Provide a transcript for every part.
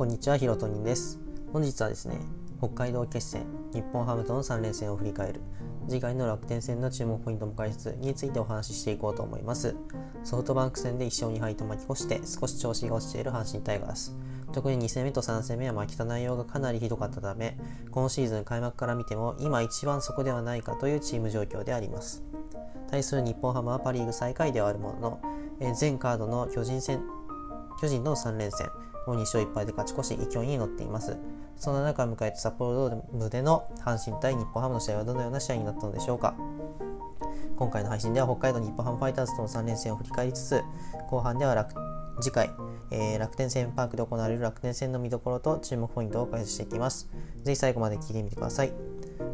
こんにちは、ひろとにです。本日はですね、北海道決戦、日本ハムとの3連戦を振り返る、次回の楽天戦の注目ポイントも解説についてお話ししていこうと思います。ソフトバンク戦で1勝2敗と巻き越して少し調子が落ちている阪神タイガース。特に2戦目と3戦目は負けた内容がかなりひどかったため、今シーズン開幕から見ても今一番そこではないかというチーム状況であります。対する日本ハムはパ・リーグ最下位ではあるものの、えー全カードの巨人戦巨人の3連戦を2勝1敗で勝ち越し勢いに乗っています。そんな中迎えた札幌ドームでの阪神対日本ハムの試合はどのような試合になったのでしょうか。今回の配信では北海道日本ハムファイターズとの3連戦を振り返りつつ後半では楽次回、えー楽天戦パークで行われる楽天戦の見どころと注目ポイントを解説していきます。ぜひ最後まで聞いてみてください。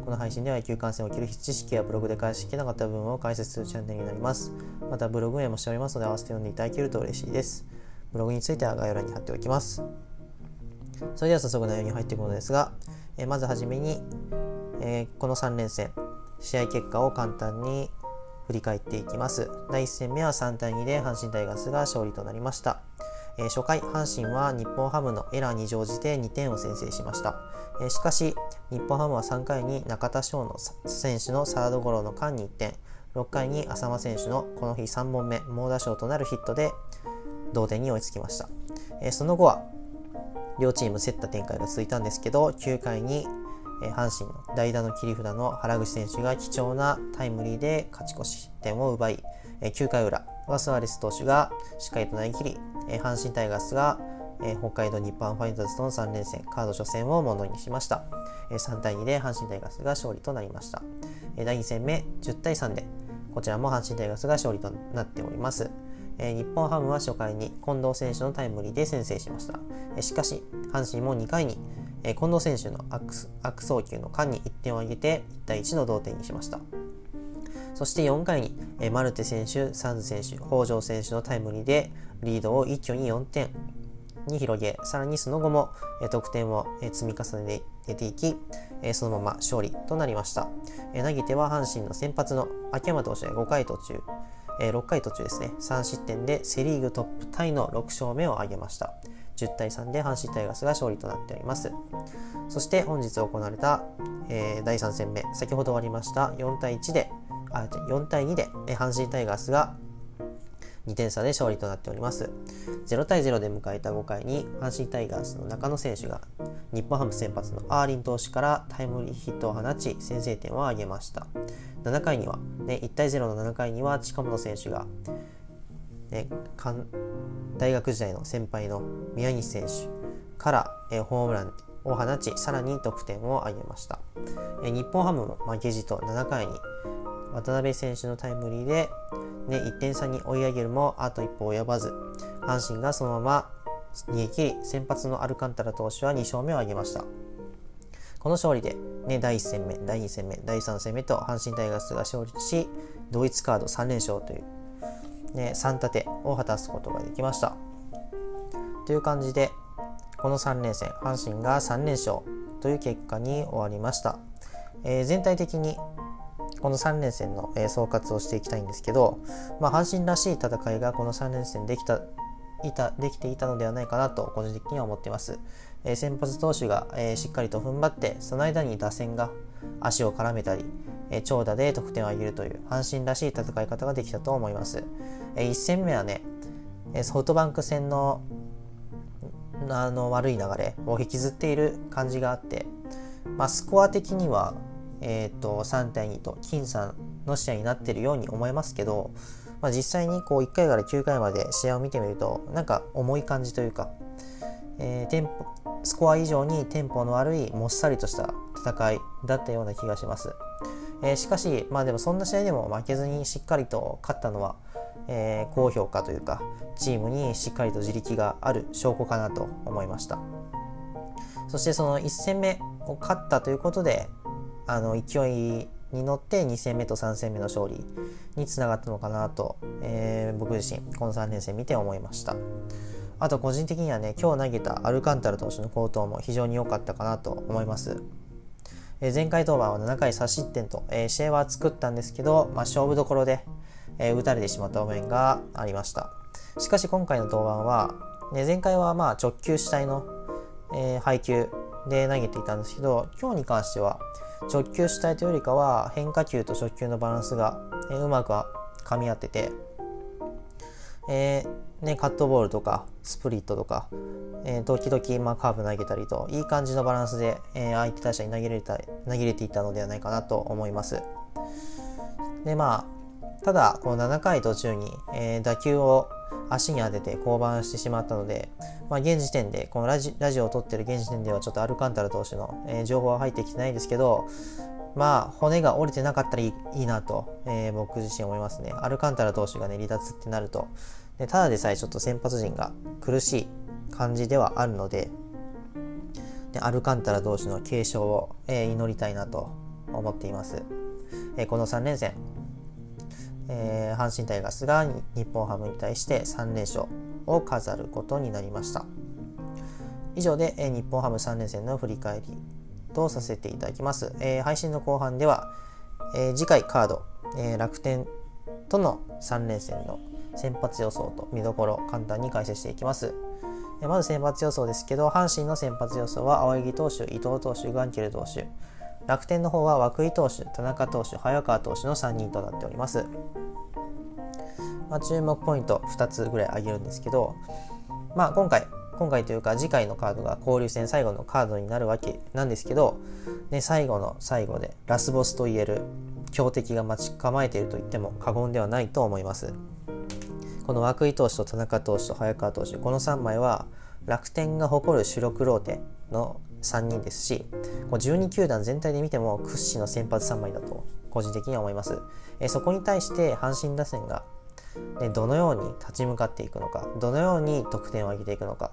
この配信では野球観戦を切る知識やブログで返しきなかった部分を解説するチャンネルになります。またブログ運営もしておりますので合わせて読んでいただけると嬉しいです。ブログについては概要欄に貼っておきます。それでは早速内容に入っていくのですが、えーまずはじめに、えーこの3連戦、試合結果を簡単に振り返っていきます。第1戦目は3対2で阪神タイガースが勝利となりました。えー初回、阪神は日本ハムのエラーに乗じて2点を先制しました。えーしかし、日本ハムは3回に中田翔の選手のサードゴロの間に1点、6回に浅間選手のこの日3本目、猛打賞となるヒットで同点に追いつきました。えーその後は両チーム競った展開が続いたんですけど9回に、えー阪神の代打の切り札の原口選手が貴重なタイムリーで勝ち越し点を奪い、えー9回裏はスアレス投手がしっかりと投げ切り、えー阪神タイガースが、えー北海道日本ファイターズとの3連戦カード初戦をものにしました、えー3対2で阪神タイガースが勝利となりました、えー第2戦目10対3でこちらも阪神タイガースが勝利となっております。えー日本ハムは初回に近藤選手のタイムリーで先制しました。えーしかし、阪神も2回に、えー近藤選手の悪送球の間に1点を挙げて1対1の同点にしました。そして4回に、えーマルテ選手、サンズ選手、北条選手のタイムリーでリードを一挙に4点に広げ、さらにその後も、えー得点を、えー積み重ねていき、えーそのまま勝利となりました。えー投げては阪神の先発の秋山投手が5回途中、えー6回途中ですね、3失点でセ・リーグトップタイの6勝目を挙げました。10対3で阪神タイガースが勝利となっております。そして本日行われた、えー第3戦目、先ほど終わりました4対1で、あ、4対2で、えー阪神タイガースが2点差で勝利となっております。0対0で迎えた5回に阪神タイガースの中野選手が日本ハム先発のアーリン投手からタイムリーヒットを放ち先制点を挙げました。7回には、ね、1対0の7回には近本選手が、ね、大学時代の先輩の宮西選手から、えホームランを放ちさらに得点を挙げました、え日本ハムも負けじと7回に渡辺選手のタイムリーで、ね、1点差に追い上げるもあと一歩及ばず阪神がそのまま逃げ切り先発のアルカンタラ投手は2勝目を挙げましたこの勝利で、ね、第1戦目、第2戦目、第3戦目と阪神タイガースが勝利し、同一カード3連勝という、ね、3立てを果たすことができました。という感じで、この3連戦、阪神が3連勝という結果に終わりました。えー全体的にこの3連戦の、え総括をしていきたいんですけど、まあ、阪神らしい戦いがこの3連戦できたいたできていたのではないかなと個人的には思っています。えー先発投手が、えーしっかりと踏ん張ってその間に打線が足を絡めたり、えー長打で得点を挙げるという阪神らしい戦い方ができたと思います。え1戦目はね、えソフトバンク戦のあの悪い流れを引きずっている感じがあって、まあ、スコア的には、えー、と3対2と僅差の試合になっているように思えますけど、まあ、実際にこう1回から9回まで試合を見てみるとなんか重い感じというか、えーテンポスコア以上にテンポの悪いもっさりとした戦いだったような気がします、えーしかしまあでもそんな試合でも負けずにしっかりと勝ったのは、えー高評価というかチームにしっかりと自力がある証拠かなと思いました。そしてその1戦目を勝ったということであの勢いに乗って2戦目と3戦目の勝利につながったのかなと、えー僕自身この3連戦見て思いました。あと個人的にはね今日投げたアルカンタル投手の好投も非常に良かったかなと思います。えー前回登板は7回差失点と、えー試合は作ったんですけど、まあ、勝負どころで、えー打たれてしまった場面がありました。しかし今回の登板は、ね、前回はまあ直球主体のえー、配球で投げていたんですけど今日に関しては直球主体というよりかは変化球と直球のバランスが、え、うまく噛み合ってて、えーね、カットボールとかスプリットとか、えー、時々、まあ、カーブ投げたりといい感じのバランスで、えー、相手打者に投げれた投げれていたのではないかなと思います。でまあただこの7回途中に、えー、打球を足に当てて降板してしまったので、まあ、現時点でこのラジラジオを撮ってる現時点ではちょっとアルカンタラ投手の、えー、情報は入ってきてないんですけどまあ骨が折れてなかったらいいいいなと、えー、僕自身思いますね。アルカンタラ投手がね離脱ってなると。でただでさえちょっと先発陣が苦しい感じではあるのででアルカンタラ投手の継承を、えー、祈りたいなと思っています、え、この3連戦、えー、阪神タイガースが日本ハムに対して3連勝を飾ることになりました以上で、えー、日本ハム3連戦の振り返りとさせていただきます、えー、配信の後半では、え、次回カード、え、楽天との3連戦の先発予想と見どころ簡単に解説していきます。まず先発予想ですけど、阪神の先発予想は青柳投手、伊藤投手、ガンケル投手。楽天の方は涌井投手、田中投手、早川投手の3人となっております。まあ、注目ポイント2つぐらい挙げるんですけど、まあ、今回、今回というか次回のカードが交流戦最後のカードになるわけなんですけど、ね、最後の最後でラスボスと言える強敵が待ち構えていると言っても過言ではないと思います。この涌井投手と田中投手と早川投手この3枚は楽天が誇る主力ローテの3人ですし12球団全体で見ても屈指の先発3枚だと個人的には思います。そこに対して阪神打線が、どのように立ち向かっていくのかどのように得点を上げていくのか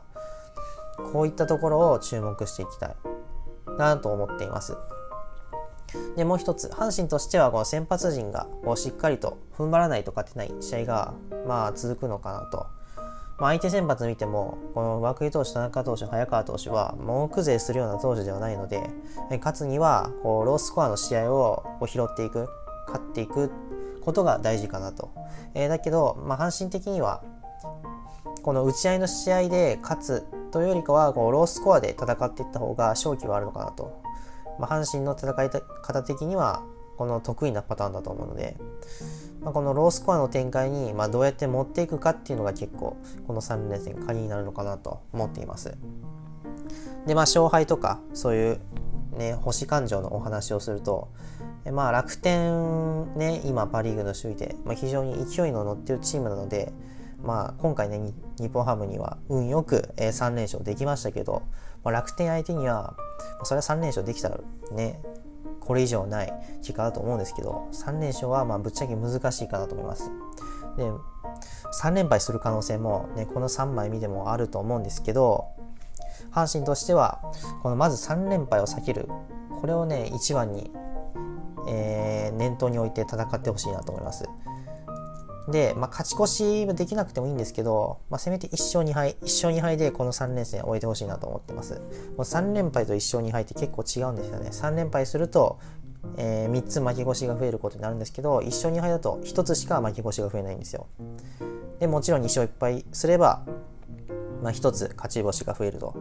こういったところを注目していきたいなと思っています。で、もう一つ、阪神としてはこの先発陣がしっかりと踏ん張らないと勝てない試合が、まあ、続くのかなと。まあ、相手先発見ても、この涌井投手、田中投手、早川投手は、文句勢するような投手ではないので、勝つには、こう、ロースコアの試合をこう拾っていく、勝っていくことが大事かなと。えー、だけど、まあ、阪神的には、この打ち合いの試合で勝つというよりかは、こう、ロースコアで戦っていった方が勝機はあるのかなとまあ、阪神の戦い方的にはこの得意なパターンだと思うので、まあ、このロースコアの展開に、まあ、どうやって持っていくかっていうのが結構この3連戦鍵になるのかなと思っています。でまあ勝敗とかそういうね星感情のお話をするとまあ楽天ね今パ・リーグの首位で、まあ、非常に勢いの乗ってるチームなのでまあ今回ね日本ハムには運よく3連勝できましたけど、まあ、楽天相手にはそれは3連勝できたらね、これ以上ない結果だと思うんですけど、3連勝はまあぶっちゃけ難しいかなと思います。で、3連敗する可能性もね、この3枚見てもあると思うんですけど、阪神としては、このまず3連敗を避ける、これをね、一番に、えー、念頭に置いて戦ってほしいなと思います。で、まあ、勝ち越しはできなくてもいいんですけど、まあ、せめて1勝2敗、1勝2敗でこの3連戦終えてほしいなと思ってます。もう3連敗と1勝2敗って結構違うんですよね。3連敗すると、えー、3つ負け越しが増えることになるんですけど、1勝2敗だと1つしか負け越しが増えないんですよ。で、もちろん2勝1敗すれば、まあ、1つ勝ち星が増えると。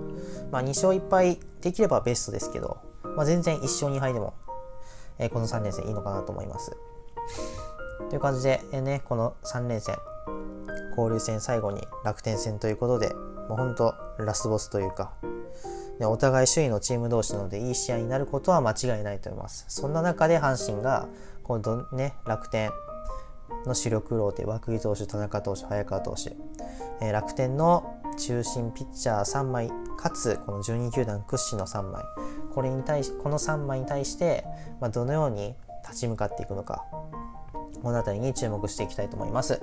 まあ、2勝1敗できればベストですけど、まあ、全然1勝2敗でも、えー、この3連戦いいのかなと思います。という感じで、ね、この3連戦、交流戦最後に楽天戦ということで、もうほんとラスボスというか、ね、お互い首位のチーム同士なのでいい試合になることは間違いないと思います。そんな中で阪神が、今度ね、楽天の主力ローテ、涌井投手、田中投手、早川投手、えー、楽天の中心ピッチャー3枚、かつこの12球団屈指の3枚、これに対し、この3枚に対して、まあ、どのように立ち向かっていくのか、この辺りに注目していきたいと思います。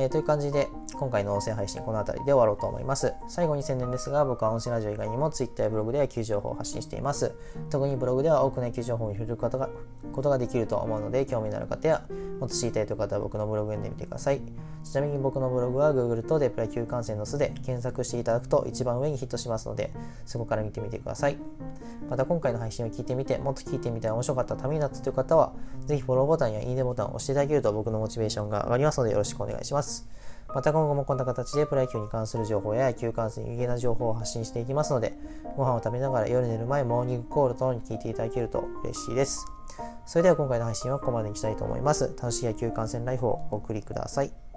えー、という感じで、今回の音声配信この辺りで終わろうと思います。最後に宣伝ですが、僕は音声ラジオ以外にも Twitter やブログで野球情報を発信しています。特にブログでは多くの野球情報を触れることがことができると思うので、興味のある方や、もっと知りたいという方は僕のブログ読んでみてください。ちなみに僕のブログは Google とデプラ球観戦の巣で検索していただくと一番上にヒットしますので、そこから見てみてください。また今回の配信を聞いてみて、もっと聞いてみたい面白かったためになったという方は、ぜひフォローボタンやいいねボタンを押していただけると僕のモチベーションが上がりますのでよろしくお願いします。また今後もこんな形でプロ野球に関する情報や野球観戦有益な情報を発信していきますので、ご飯を食べながら夜寝る前、モーニングコール等に聞いていただけると嬉しいです。それでは今回の配信はここまでにしたいと思います。楽しい野球観戦ライフをお送りください。